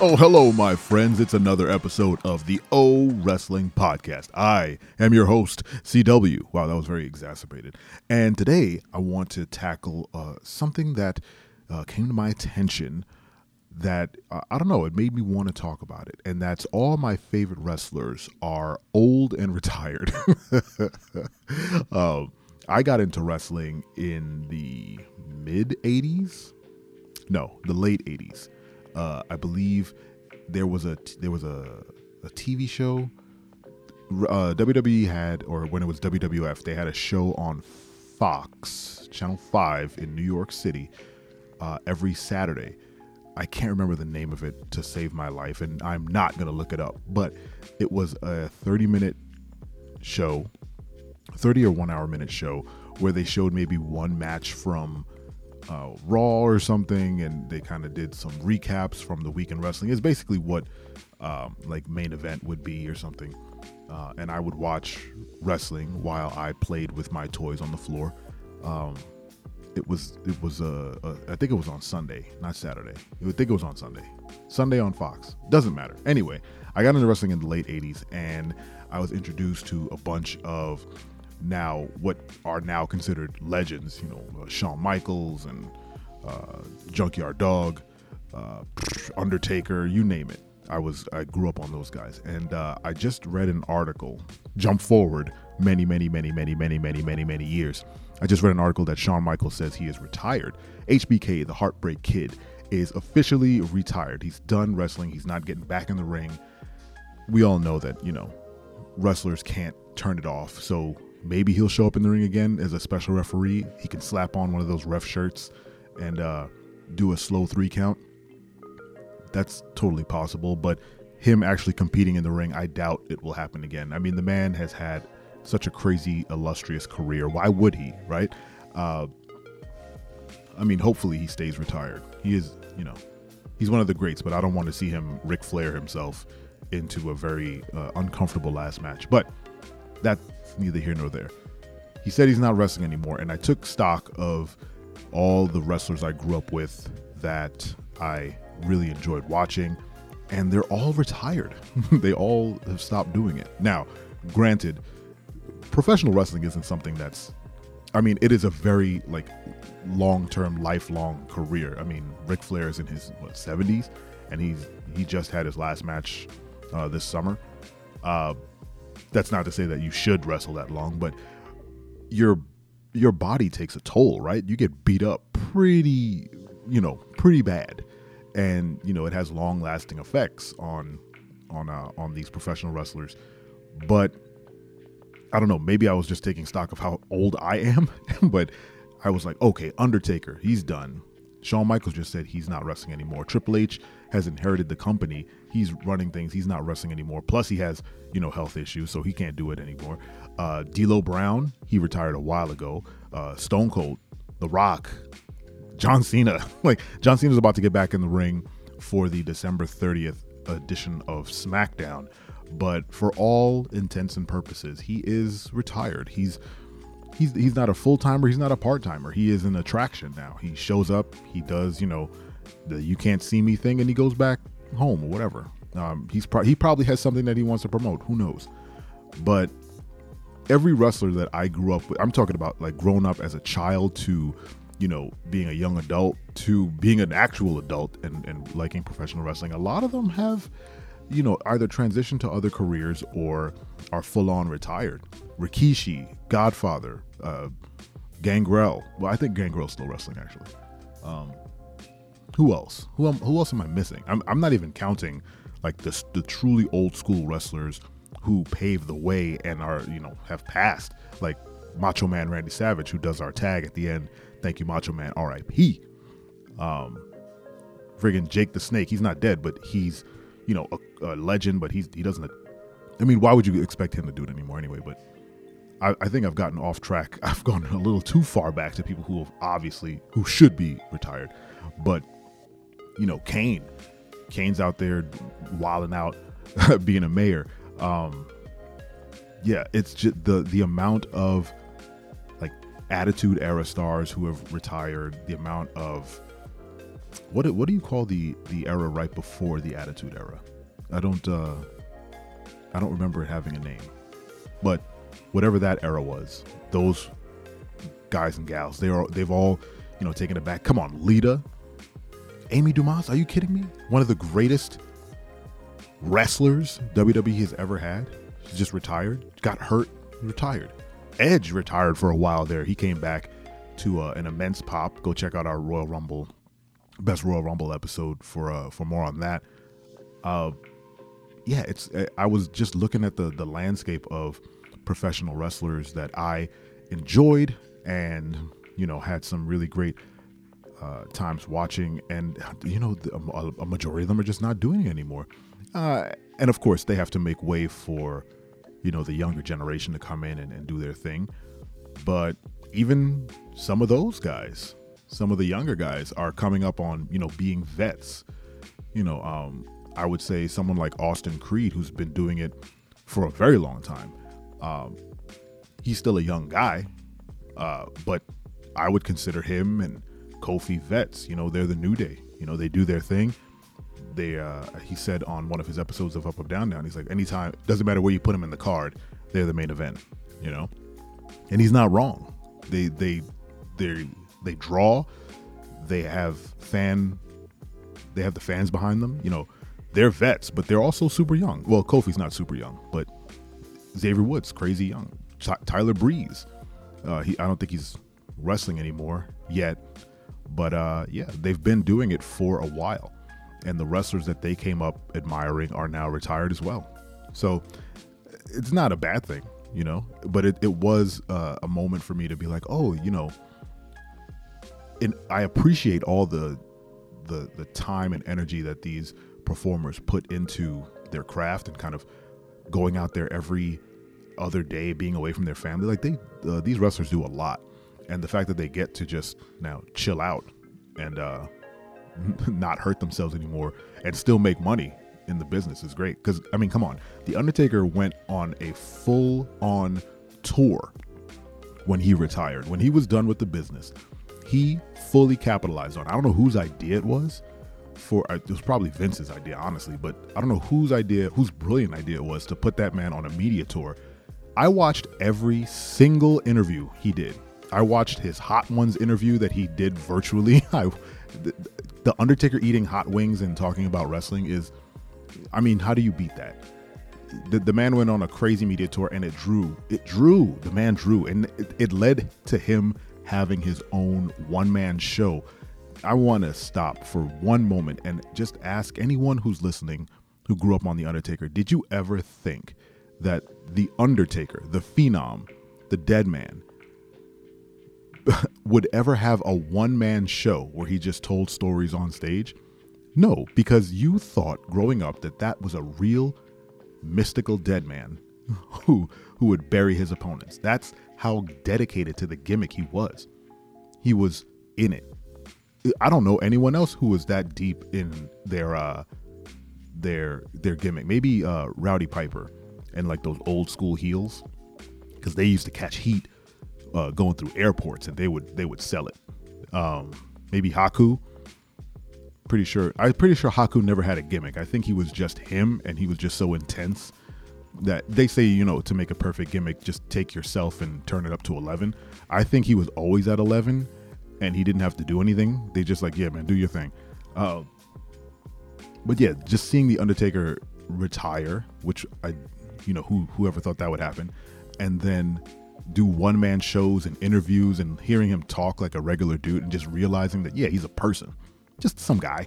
Oh, hello, my friends. It's another episode of the O Wrestling Podcast. I am your host, CW. Wow, that was very exacerbated. And today I want to tackle uh, something that uh, came to my attention that, uh, I don't know, it made me want to talk about it. And that's all my favorite wrestlers are old and retired. Um, I got into wrestling in the mid 80s. No, the late 80s uh, I believe there was a there was a, a TV show. Uh, WWE had, or when it was WWF, they had a show on Fox Channel Five in New York City uh, every Saturday. I can't remember the name of it to save my life, and I'm not gonna look it up. But it was a 30 minute show, 30 or one hour minute show where they showed maybe one match from uh, Raw or something, and they kind of did some recaps from the week in wrestling. It's basically what um, like main event would be or something. Uh, and I would watch wrestling while I played with my toys on the floor. Um, it was it was a, a I think it was on Sunday, not Saturday. I think it was on Sunday. Sunday on Fox. Doesn't matter. Anyway, I got into wrestling in the late 80s and I was introduced to a bunch of now what are now considered legends. You know, uh, Shawn Michaels and uh, Junkyard Dog, uh, Undertaker, you name it. I was I grew up on those guys, and uh, I just read an article. Jump forward many, many, many, many, many, many, many, many years. I just read an article that Shawn Michaels says he is retired. HBK, the Heartbreak Kid, is officially retired. He's done wrestling. He's not getting back in the ring. We all know that you know wrestlers can't turn it off. So maybe he'll show up in the ring again as a special referee. He can slap on one of those ref shirts and uh, do a slow three count. That's totally possible, but him actually competing in the ring, I doubt it will happen again. I mean, the man has had such a crazy, illustrious career. Why would he, right? Uh, I mean, hopefully he stays retired. He is, you know, he's one of the greats, but I don't want to see him Ric Flair himself into a very uh, uncomfortable last match. But that's neither here nor there. He said he's not wrestling anymore, and I took stock of all the wrestlers I grew up with that I really enjoyed watching, and they're all retired. they all have stopped doing it. Now, granted, professional wrestling isn't something that's I mean, it is a very like long-term, lifelong career. I mean, Ric Flair is in his what 70s, and he's he just had his last match uh, this summer. Uh, that's not to say that you should wrestle that long, but your your body takes a toll, right? You get beat up pretty, you know, pretty bad, and you know it has long lasting effects on on uh, on these professional wrestlers. But I don't know. Maybe I was just taking stock of how old I am, but I was like, okay, Undertaker, he's done. Shawn Michaels just said he's not wrestling anymore. Triple H has inherited the company. He's running things. He's not wrestling anymore. Plus, he has you know health issues, so he can't do it anymore. Uh, D'Lo Brown, he retired a while ago. Uh, Stone Cold, The Rock, John Cena. like John Cena's about to get back in the ring for the December 30th edition of SmackDown, but for all intents and purposes, he is retired. He's he's he's not a full timer. He's not a part timer. He is an attraction now. He shows up. He does you know the you can't see me thing, and he goes back home or whatever. Um, he's pro- he probably has something that he wants to promote. Who knows? But every wrestler that I grew up with, I'm talking about like grown up as a child to, you know, being a young adult to being an actual adult and, and liking professional wrestling. A lot of them have, you know, either transition to other careers or are full on retired. Rikishi, Godfather, uh, Gangrel. Well, I think Gangrel's still wrestling actually. Um, who else? Who, who else am I missing? I'm, I'm not even counting like the, the truly old school wrestlers who paved the way and are you know have passed like Macho Man Randy Savage who does our tag at the end. Thank you, Macho Man. R.I.P. Um, friggin' Jake the Snake. He's not dead, but he's you know a, a, legend. But he's he doesn't. I mean, why would you expect him to do it anymore anyway? But I, I think I've gotten off track. I've gone a little too far back to people who have obviously who should be retired. But you know, Kane. Kane's out there wilding out, being a mayor. Um, yeah, it's just the the amount of like attitude era stars who have retired, the amount of what what do you call the the era right before the Attitude Era? I don't uh, I don't remember it having a name, but whatever that era was, those guys and gals, they are they've all you know taken it back. Come on, Lita, Amy Dumas, are you kidding me? One of the greatest wrestlers WWE has ever had. She's just retired, got hurt, retired. Edge retired for a while there. He came back to uh, an immense pop. Go check out our Royal Rumble, best Royal Rumble episode for uh, for more on that. Uh, yeah, it's. I was just looking at the the landscape of professional wrestlers that I enjoyed and you know had some really great uh, times watching, and you know a, a, majority of them are just not doing it anymore. Uh, and of course, they have to make way for you know the younger generation to come in and, and do their thing. But even some of those guys, some of the younger guys, are coming up on you know being vets. You know, um, I would say someone like Austin Creed, who's been doing it for a very long time. Um, he's still a young guy, uh, but I would consider him and Kofi vets. You know, they're the new day. You know, they do their thing. They, uh, he said on one of his episodes of Up Up Down Down, he's like, anytime, doesn't matter where you put them in the card, they're the main event. You know, and he's not wrong. They, they, they, they draw. They have fan. They have the fans behind them. You know, they're vets, but they're also super young. Well, Kofi's not super young, but Xavier Woods, crazy young. Tyler Breeze, uh, he, I don't think he's wrestling anymore yet, but uh, yeah, they've been doing it for a while, and the wrestlers that they came up admiring are now retired as well. So it's not a bad thing, you know. But it, it was uh, a moment for me to be like, oh, you know, and I appreciate all the the the time and energy that these performers put into their craft and kind of going out there every other day, being away from their family. Like they, uh, these wrestlers do a lot, and the fact that they get to just now chill out and uh, not hurt themselves anymore and still make money in the business is great. Because I mean, come on, the Undertaker went on a full-on tour when he retired. When he was done with the business, he fully capitalized on. I don't know whose idea it was. For uh, it was probably Vince's idea, honestly, but I don't know whose idea, whose brilliant idea it was to put that man on a media tour. I watched every single interview he did I watched his Hot Ones interview that he did virtually. I, the, the Undertaker eating hot wings and talking about wrestling is, I mean, how do you beat that? The, the man went on a crazy media tour and it drew. It drew. The man drew. And it, it led to him having his own one man show. I want to stop for one moment and just ask anyone who's listening who grew up on The Undertaker did you ever think that The Undertaker, the phenom, the dead man, would ever have a one man show where he just told stories on stage? No, because you thought growing up that that was a real mystical dead man who who would bury his opponents. That's how dedicated to the gimmick he was. He was in it. I don't know anyone else who was that deep in their uh their their gimmick. Maybe uh Rowdy Piper and like those old school heels because they used to catch heat uh, going through airports, and they would they would sell it. Um, maybe Haku. Pretty sure I'm pretty sure Haku never had a gimmick. I think he was just him, and he was just so intense that they say you know to make a perfect gimmick, just take yourself and turn it up to eleven. I think he was always at eleven, and he didn't have to do anything. They just like, yeah, man, do your thing. Uh, but yeah, just seeing the Undertaker retire, which I, you know, who whoever thought that would happen, and then do one man shows and interviews and hearing him talk like a regular dude and just realizing that, yeah, he's a person, just some guy.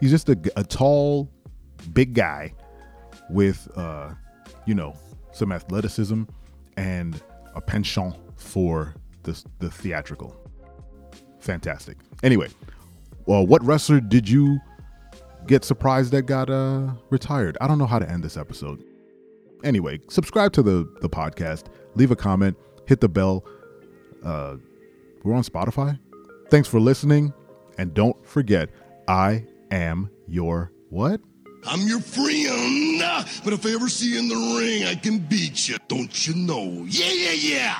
He's just a, a tall, big guy with, uh, you know, some athleticism and a penchant for the, the theatrical. Fantastic. Anyway, well, what wrestler did you get surprised that got uh, retired? I don't know how to end this episode. Anyway, subscribe to the the podcast, leave a comment, hit the bell. Uh, we're on Spotify. Thanks for listening. And don't forget, I am your what? I'm your friend. But if I ever see you in the ring, I can beat you. Don't you know? Yeah, yeah, yeah.